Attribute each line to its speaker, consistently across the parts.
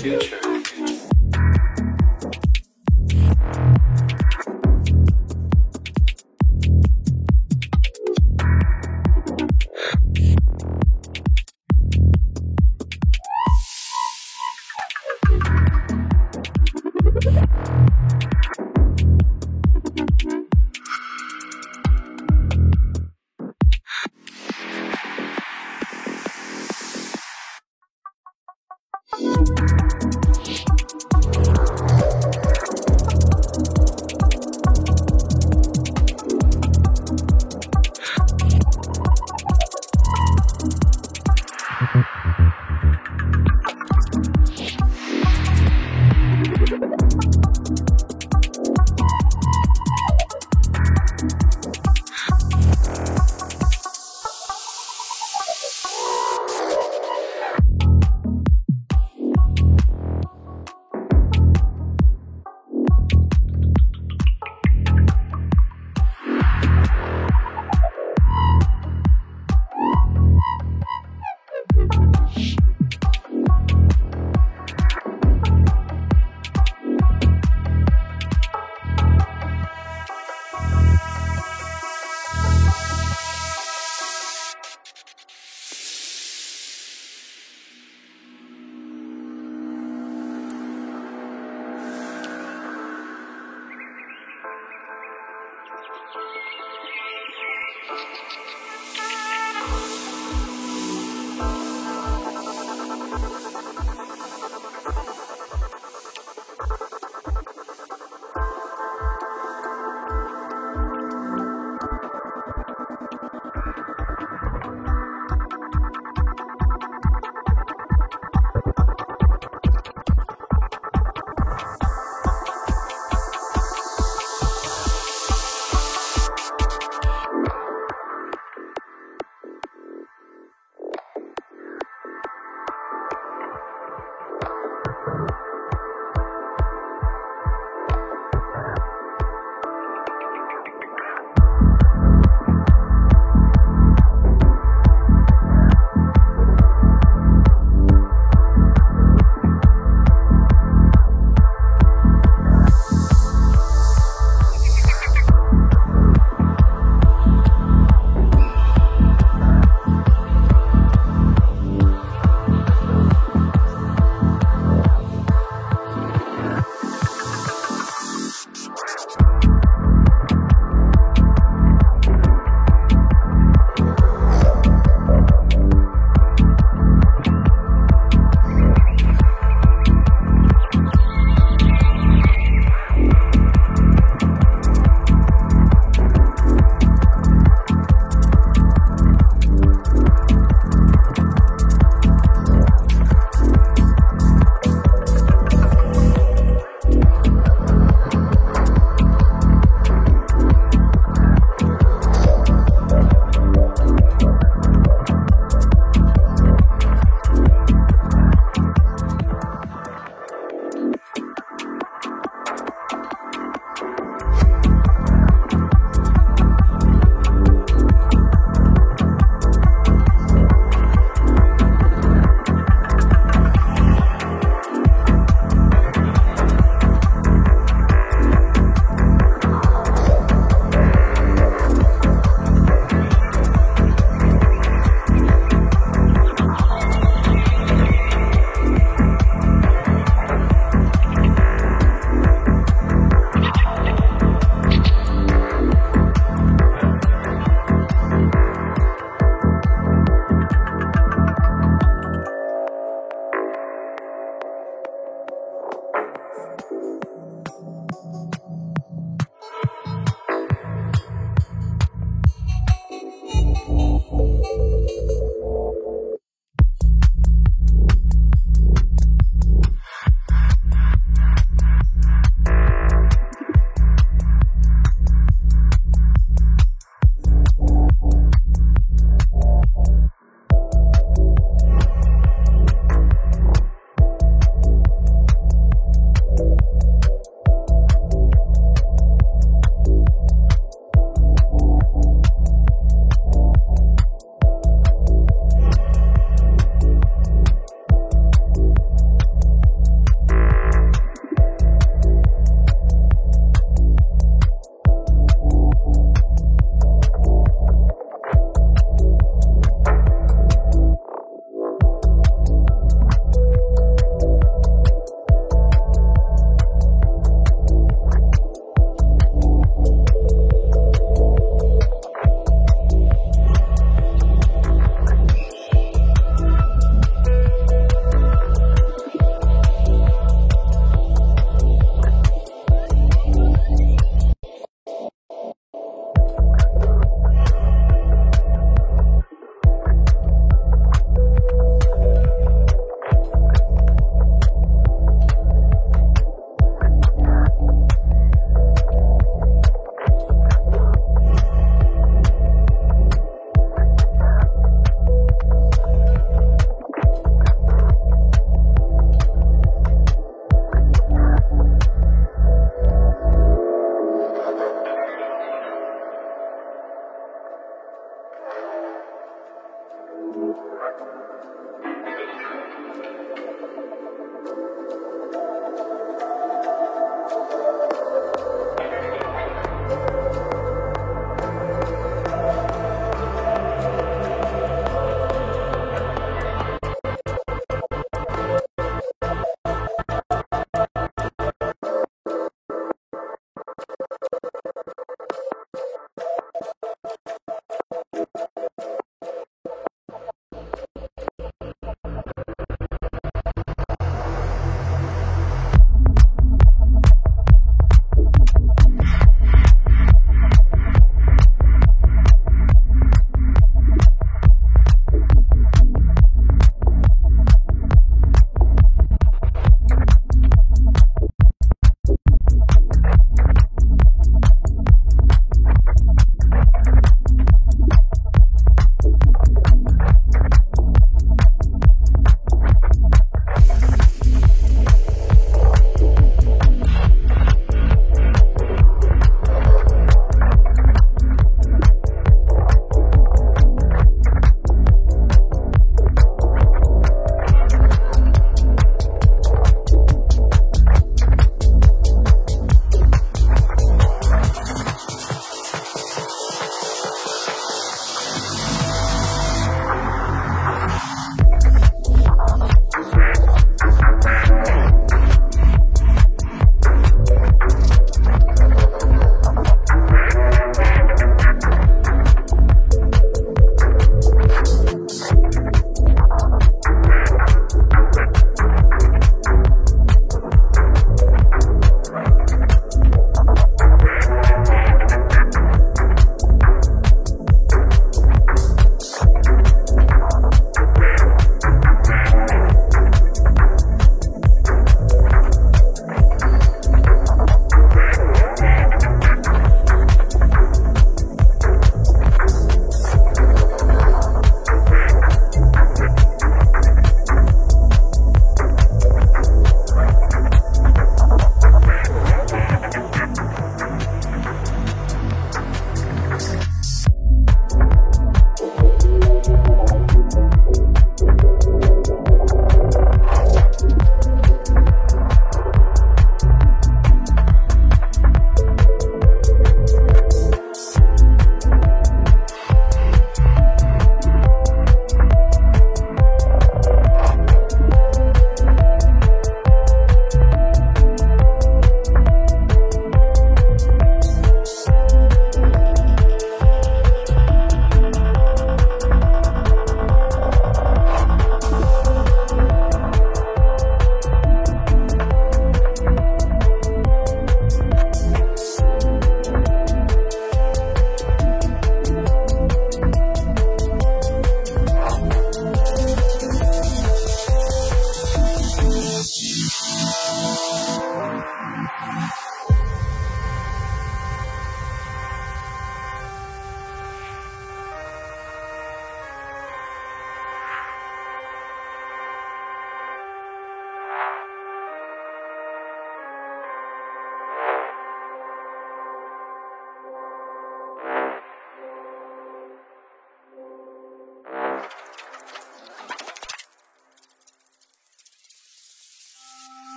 Speaker 1: future.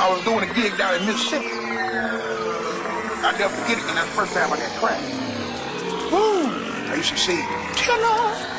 Speaker 2: I was doing a gig down in Mississippi. I never forget it, that's the first time I got cracked. Woo! I used to say, Killer!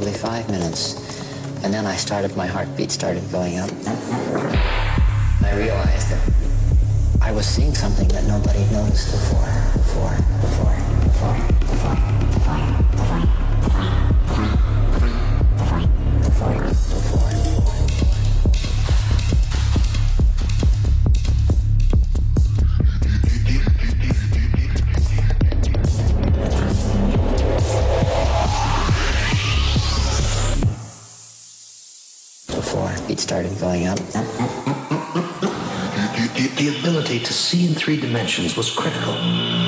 Speaker 3: probably five minutes. And then I started, my heartbeat started going up. I realized that I was seeing something that nobody noticed before.
Speaker 4: dimensions was critical.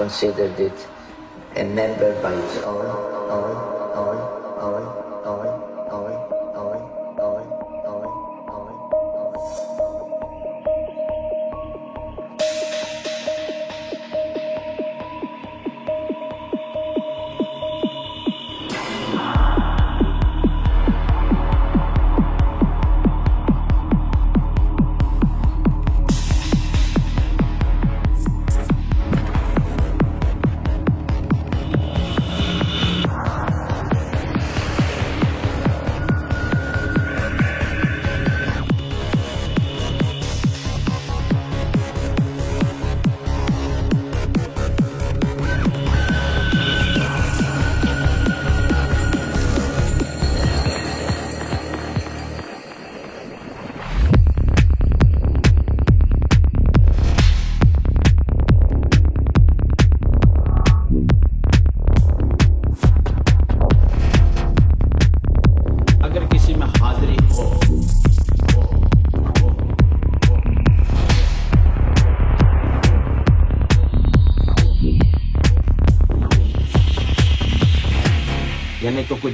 Speaker 3: considered it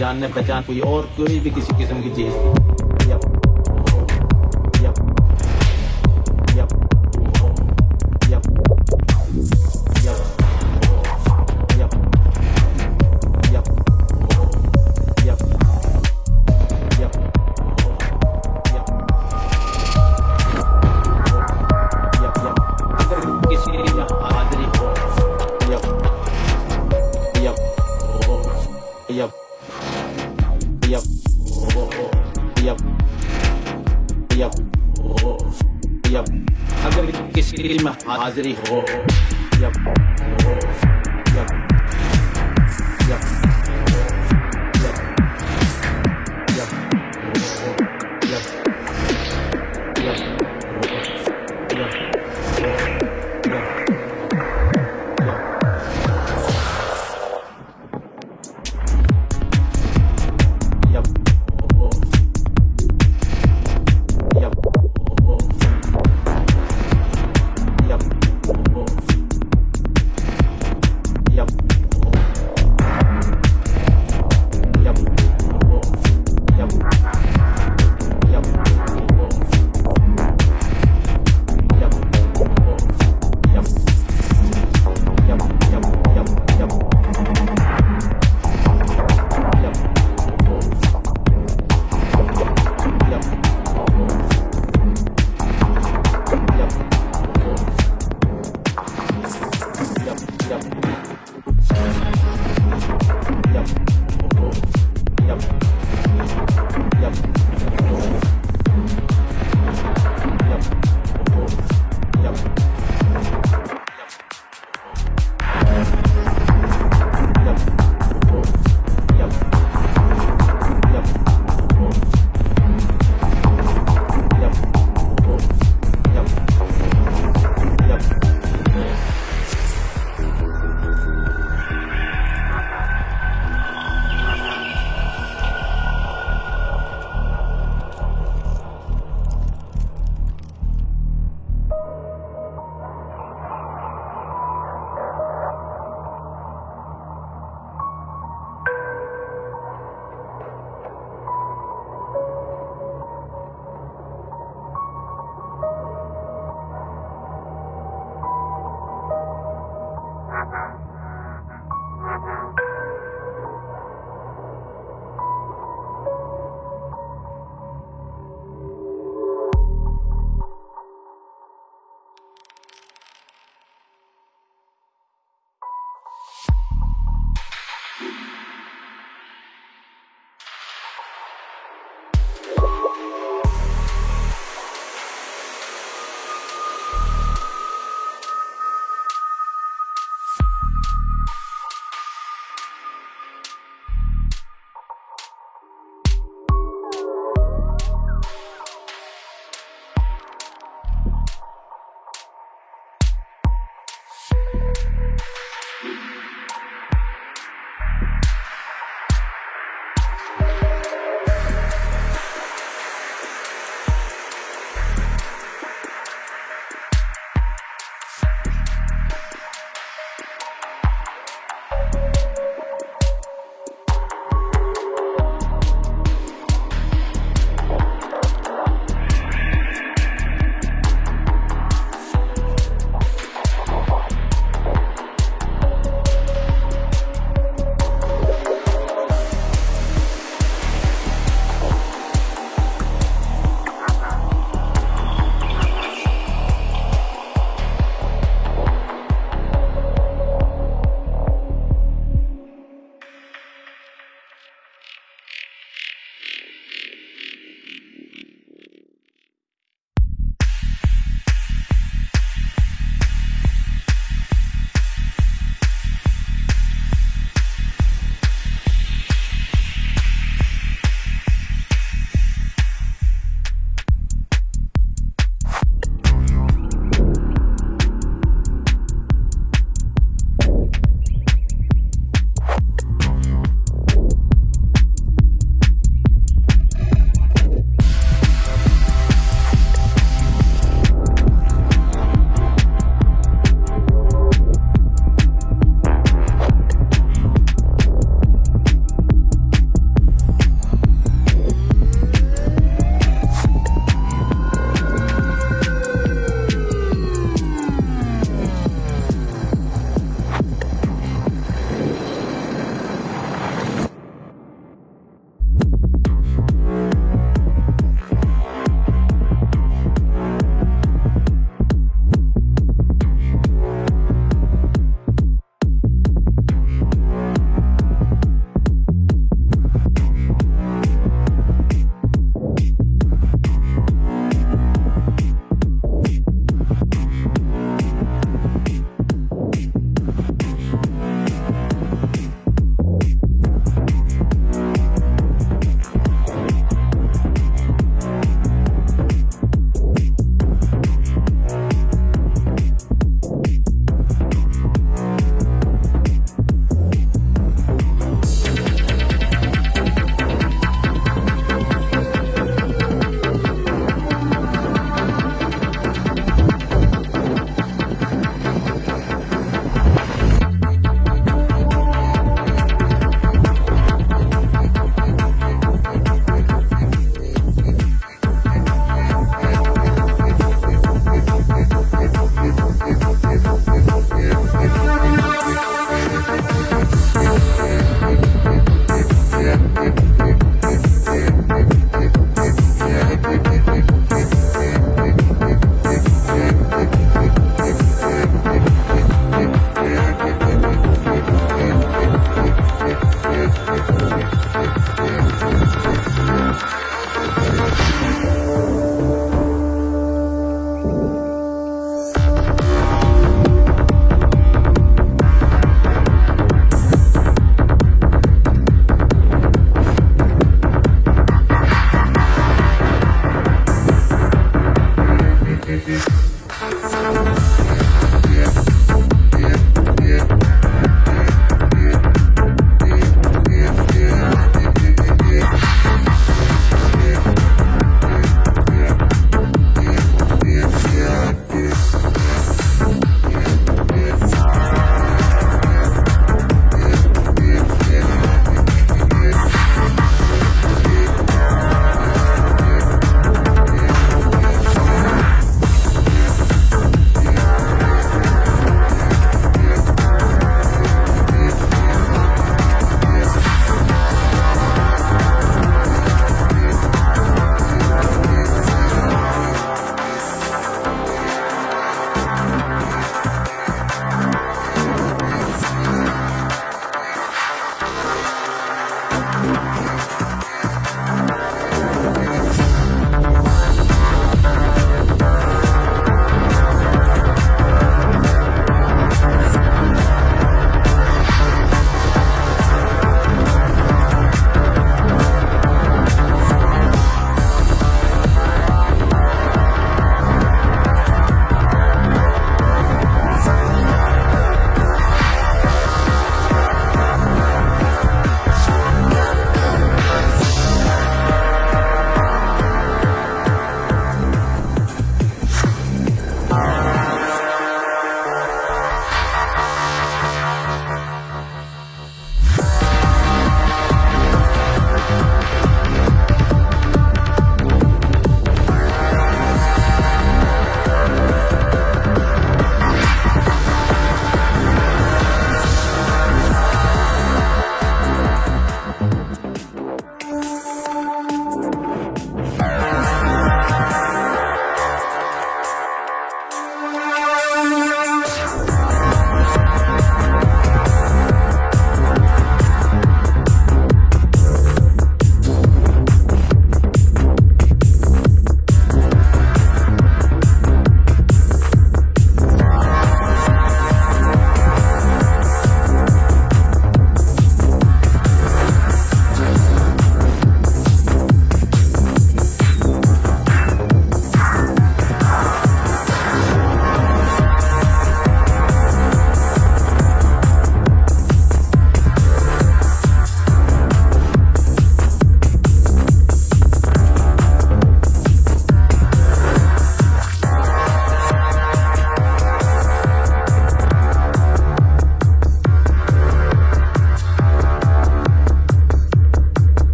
Speaker 5: जानने पहचान कोई और कोई भी किसी किस्म की चीज़।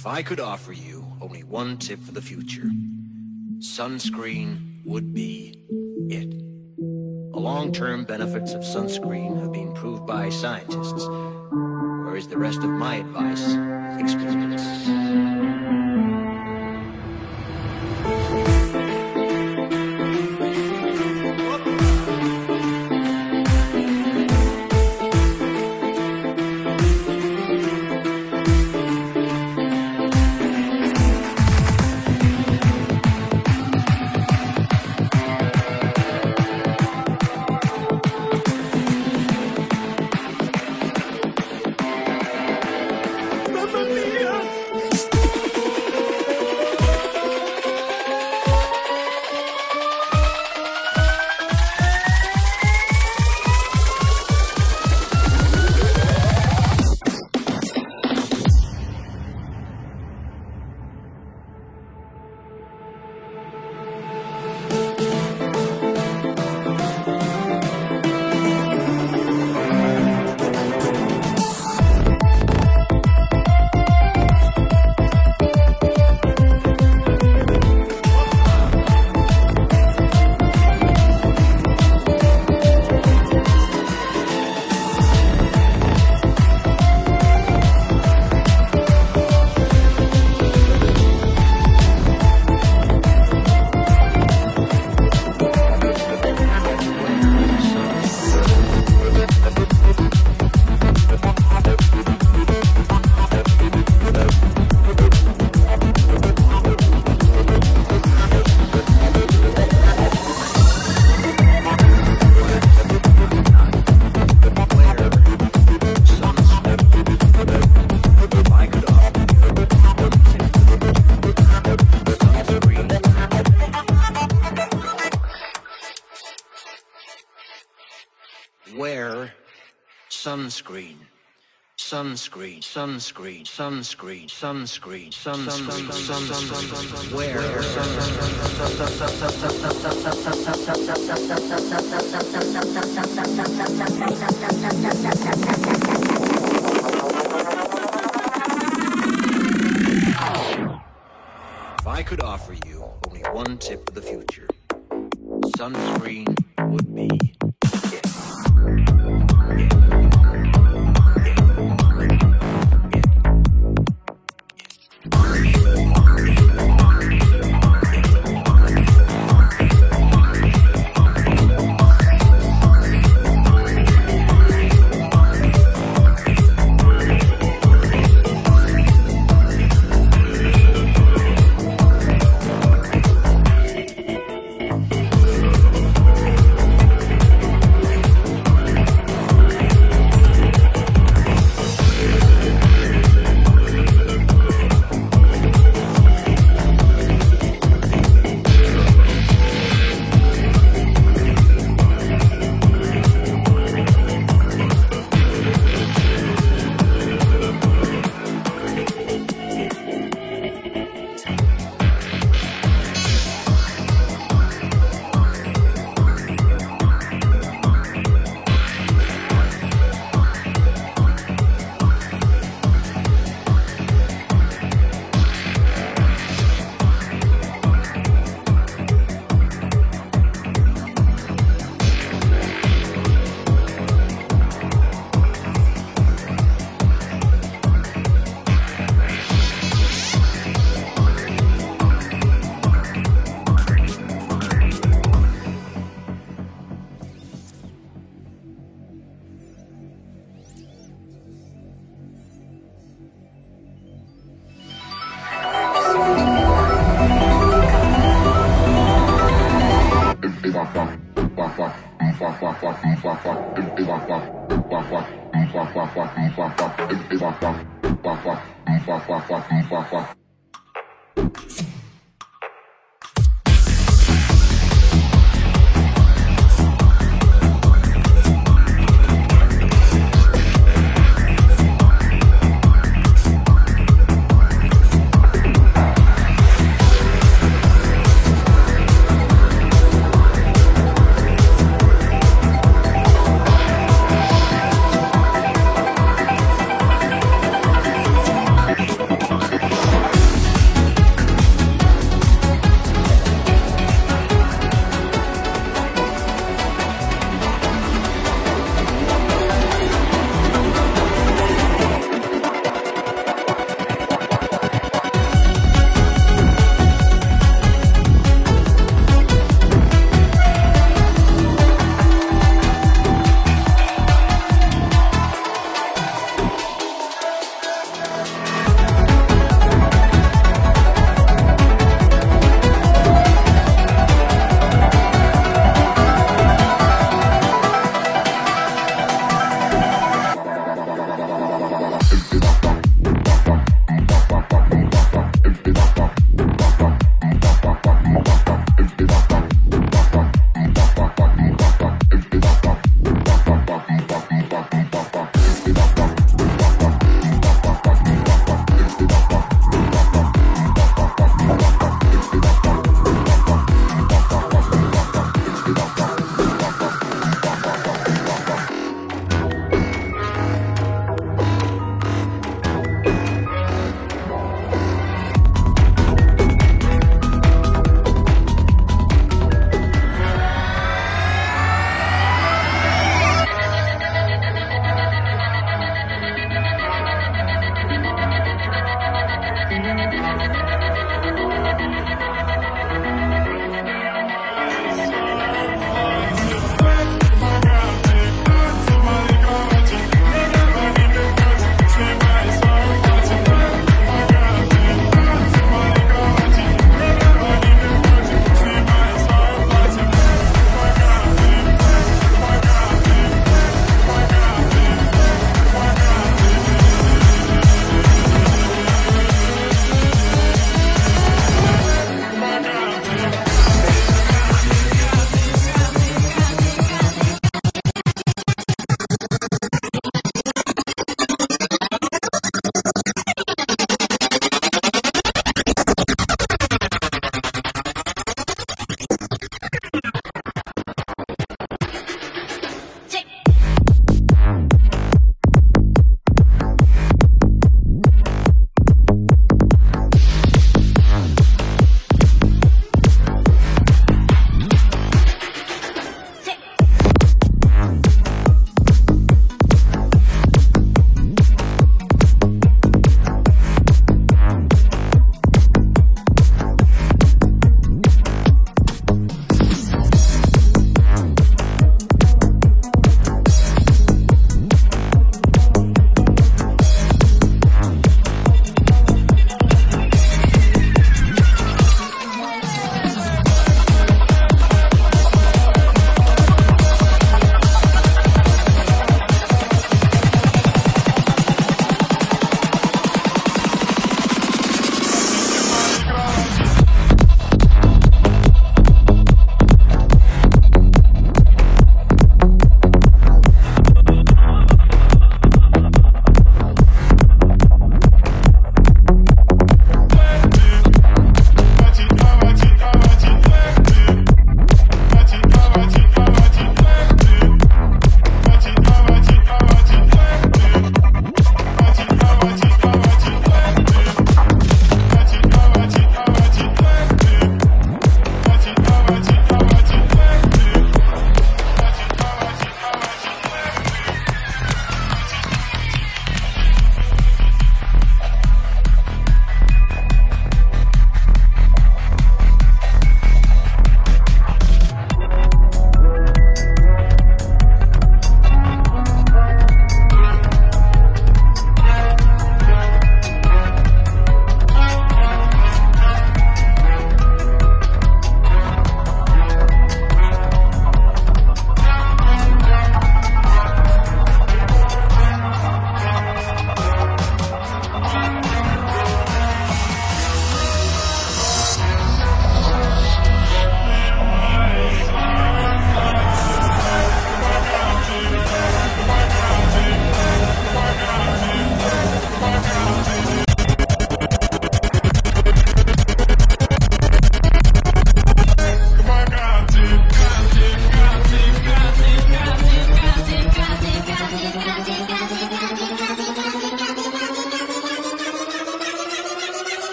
Speaker 6: If I
Speaker 7: could offer you only one tip for the future, sunscreen would be it. The long-term benefits of sunscreen have been proved by scientists, whereas the rest of my advice is experience. Sunscreen. Sunscreen, sunscreen, sunscreen, sunscreen, sunscreen, sunscreen. Where?